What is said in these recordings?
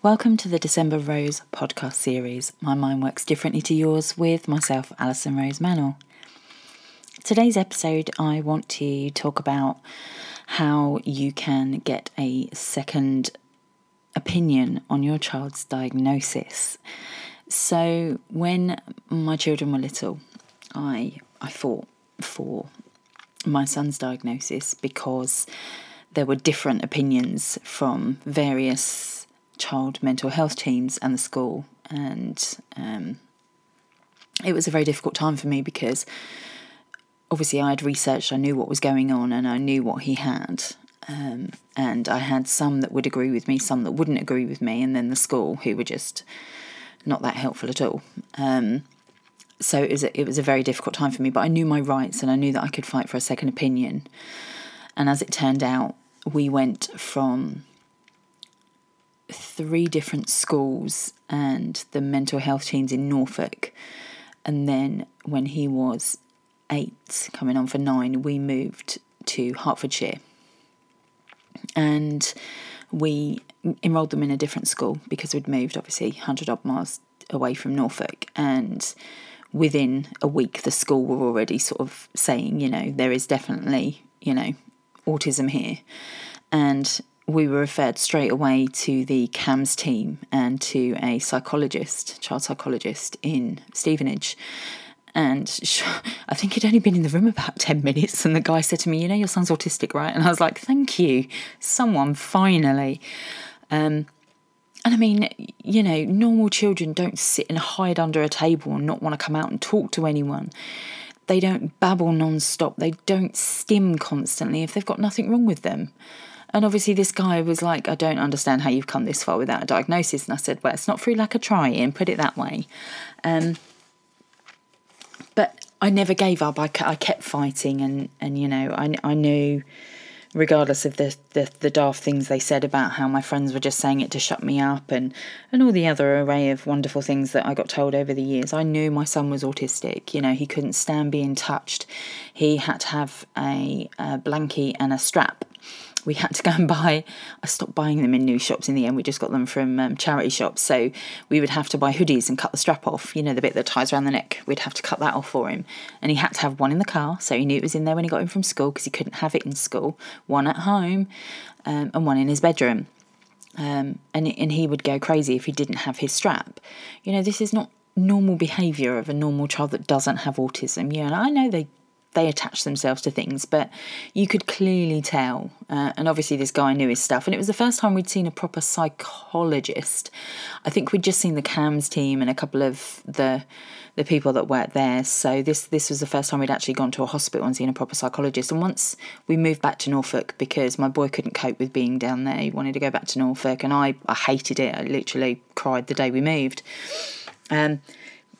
Welcome to the December Rose podcast series. My mind works differently to yours with myself, Alison Rose Manor. Today's episode, I want to talk about how you can get a second opinion on your child's diagnosis. So, when my children were little, I I fought for my son's diagnosis because there were different opinions from various child mental health teams and the school, and um, it was a very difficult time for me because obviously I had researched, I knew what was going on, and I knew what he had. Um, and I had some that would agree with me, some that wouldn't agree with me, and then the school who were just not that helpful at all. Um, so it was a, it was a very difficult time for me. But I knew my rights, and I knew that I could fight for a second opinion. And as it turned out, we went from three different schools and the mental health teams in Norfolk. And then when he was eight, coming on for nine, we moved to Hertfordshire. And we enrolled them in a different school because we'd moved, obviously, 100 odd miles away from Norfolk. And within a week, the school were already sort of saying, you know, there is definitely, you know, autism here. And we were referred straight away to the CAMHS team and to a psychologist, child psychologist in Stevenage. And I think he'd only been in the room about 10 minutes. And the guy said to me, You know, your son's autistic, right? And I was like, Thank you. Someone finally. Um, and I mean, you know, normal children don't sit and hide under a table and not want to come out and talk to anyone. They don't babble non stop. They don't stim constantly if they've got nothing wrong with them. And obviously, this guy was like, I don't understand how you've come this far without a diagnosis. And I said, Well, it's not through lack of trying, put it that way. Um, but I never gave up. I, I kept fighting, and, and you know, I, I knew regardless of the, the, the daft things they said about how my friends were just saying it to shut me up and, and all the other array of wonderful things that I got told over the years. I knew my son was autistic. You know, he couldn't stand being touched. He had to have a, a blankie and a strap we had to go and buy. I stopped buying them in new shops in the end. We just got them from um, charity shops. So we would have to buy hoodies and cut the strap off. You know, the bit that ties around the neck. We'd have to cut that off for him. And he had to have one in the car, so he knew it was in there when he got home from school because he couldn't have it in school. One at home, um, and one in his bedroom. Um, and and he would go crazy if he didn't have his strap. You know, this is not normal behaviour of a normal child that doesn't have autism. Yeah, and I know they they attach themselves to things, but you could clearly tell. Uh, and obviously, this guy knew his stuff. And it was the first time we'd seen a proper psychologist. I think we'd just seen the CAMHS team and a couple of the the people that worked there. So this this was the first time we'd actually gone to a hospital and seen a proper psychologist. And once we moved back to Norfolk because my boy couldn't cope with being down there, he wanted to go back to Norfolk, and I I hated it. I literally cried the day we moved. Um,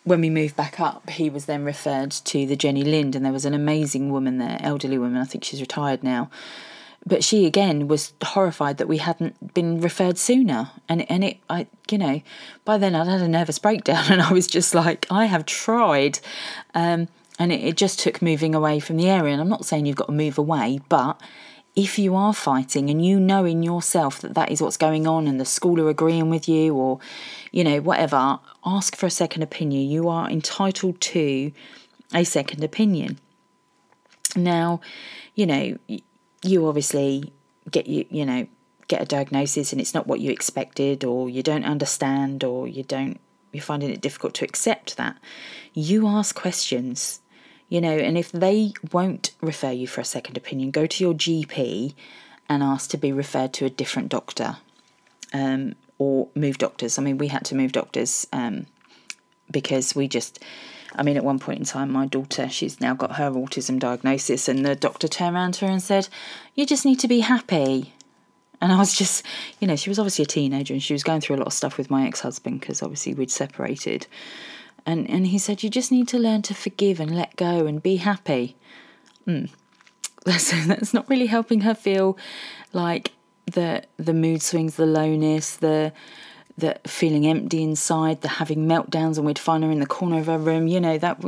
when we moved back up, he was then referred to the Jenny Lind, and there was an amazing woman there, elderly woman. I think she's retired now, but she again was horrified that we hadn't been referred sooner. And and it, I, you know, by then I'd had a nervous breakdown, and I was just like, I have tried, um, and it, it just took moving away from the area. And I'm not saying you've got to move away, but if you are fighting and you know in yourself that that is what's going on and the school are agreeing with you or you know whatever ask for a second opinion. You are entitled to a second opinion. Now you know you obviously get you you know get a diagnosis and it's not what you expected or you don't understand or you don't you're finding it difficult to accept that. You ask questions you know, and if they won't refer you for a second opinion, go to your GP and ask to be referred to a different doctor um, or move doctors. I mean, we had to move doctors um, because we just, I mean, at one point in time, my daughter, she's now got her autism diagnosis, and the doctor turned around to her and said, You just need to be happy. And I was just, you know, she was obviously a teenager and she was going through a lot of stuff with my ex husband because obviously we'd separated. And, and he said, You just need to learn to forgive and let go and be happy. Mm. That's, that's not really helping her feel like the the mood swings, the lowness, the the feeling empty inside, the having meltdowns, and we'd find her in the corner of her room. You know that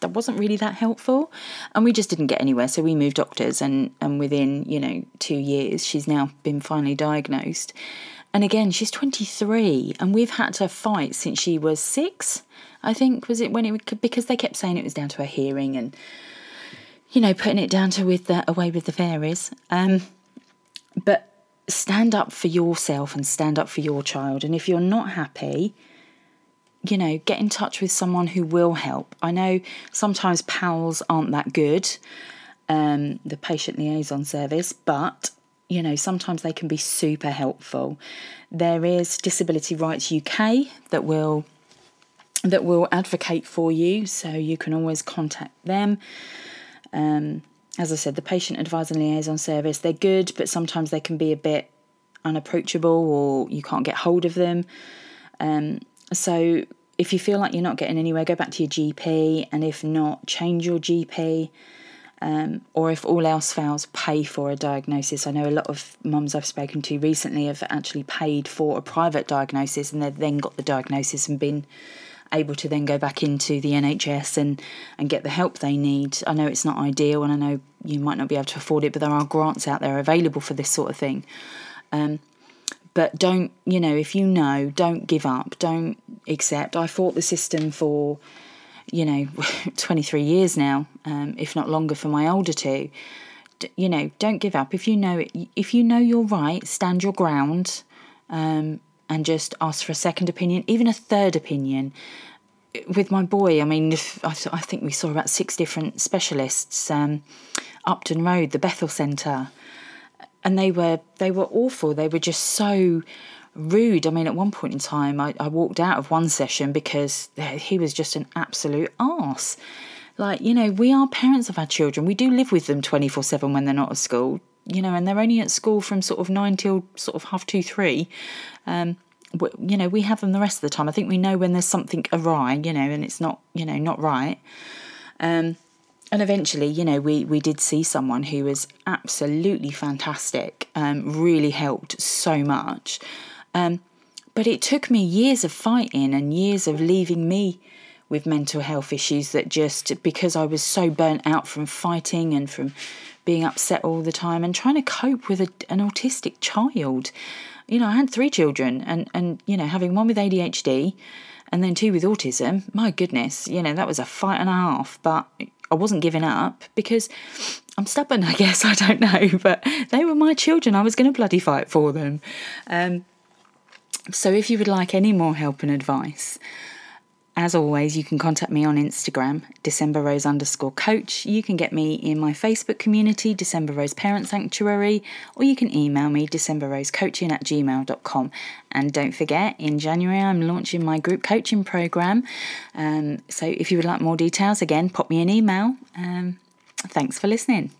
that wasn't really that helpful, and we just didn't get anywhere. So we moved doctors, and and within you know two years, she's now been finally diagnosed, and again, she's 23, and we've had to fight since she was six. I think was it when it because they kept saying it was down to her hearing and you know putting it down to with the away with the fairies. Um, but stand up for yourself and stand up for your child. And if you're not happy, you know, get in touch with someone who will help. I know sometimes PALS aren't that good, um, the patient liaison service, but you know, sometimes they can be super helpful. There is Disability Rights UK that will that will advocate for you, so you can always contact them. Um, as I said, the patient advisor liaison service, they're good, but sometimes they can be a bit unapproachable or you can't get hold of them. Um, so if you feel like you're not getting anywhere, go back to your GP, and if not, change your GP. Um, or if all else fails, pay for a diagnosis. I know a lot of mums I've spoken to recently have actually paid for a private diagnosis and they've then got the diagnosis and been able to then go back into the NHS and, and get the help they need. I know it's not ideal and I know you might not be able to afford it, but there are grants out there available for this sort of thing. Um, but don't, you know, if you know, don't give up, don't accept. I fought the system for, you know, 23 years now, um, if not longer for my older two. D- you know, don't give up. If you know if you know you're right, stand your ground. Um, and just ask for a second opinion, even a third opinion. With my boy, I mean, I, th- I think we saw about six different specialists. Um, Upton Road, the Bethel Centre, and they were they were awful. They were just so rude. I mean, at one point in time, I, I walked out of one session because he was just an absolute ass. Like, you know, we are parents of our children. We do live with them 24 7 when they're not at school you know, and they're only at school from sort of nine till sort of half two, three. Um, you know, we have them the rest of the time. I think we know when there's something awry, you know, and it's not, you know, not right. Um, and eventually, you know, we we did see someone who was absolutely fantastic, um, really helped so much. Um, but it took me years of fighting and years of leaving me with mental health issues that just because I was so burnt out from fighting and from being upset all the time and trying to cope with a, an autistic child. You know, I had three children, and, and, you know, having one with ADHD and then two with autism, my goodness, you know, that was a fight and a half. But I wasn't giving up because I'm stubborn, I guess. I don't know. But they were my children. I was going to bloody fight for them. Um, so if you would like any more help and advice, as always, you can contact me on Instagram, December Rose underscore coach. You can get me in my Facebook community, December Rose Parent Sanctuary, or you can email me, decemberrosecoaching at gmail.com. And don't forget, in January, I'm launching my group coaching program. Um, so if you would like more details, again, pop me an email. Um, thanks for listening.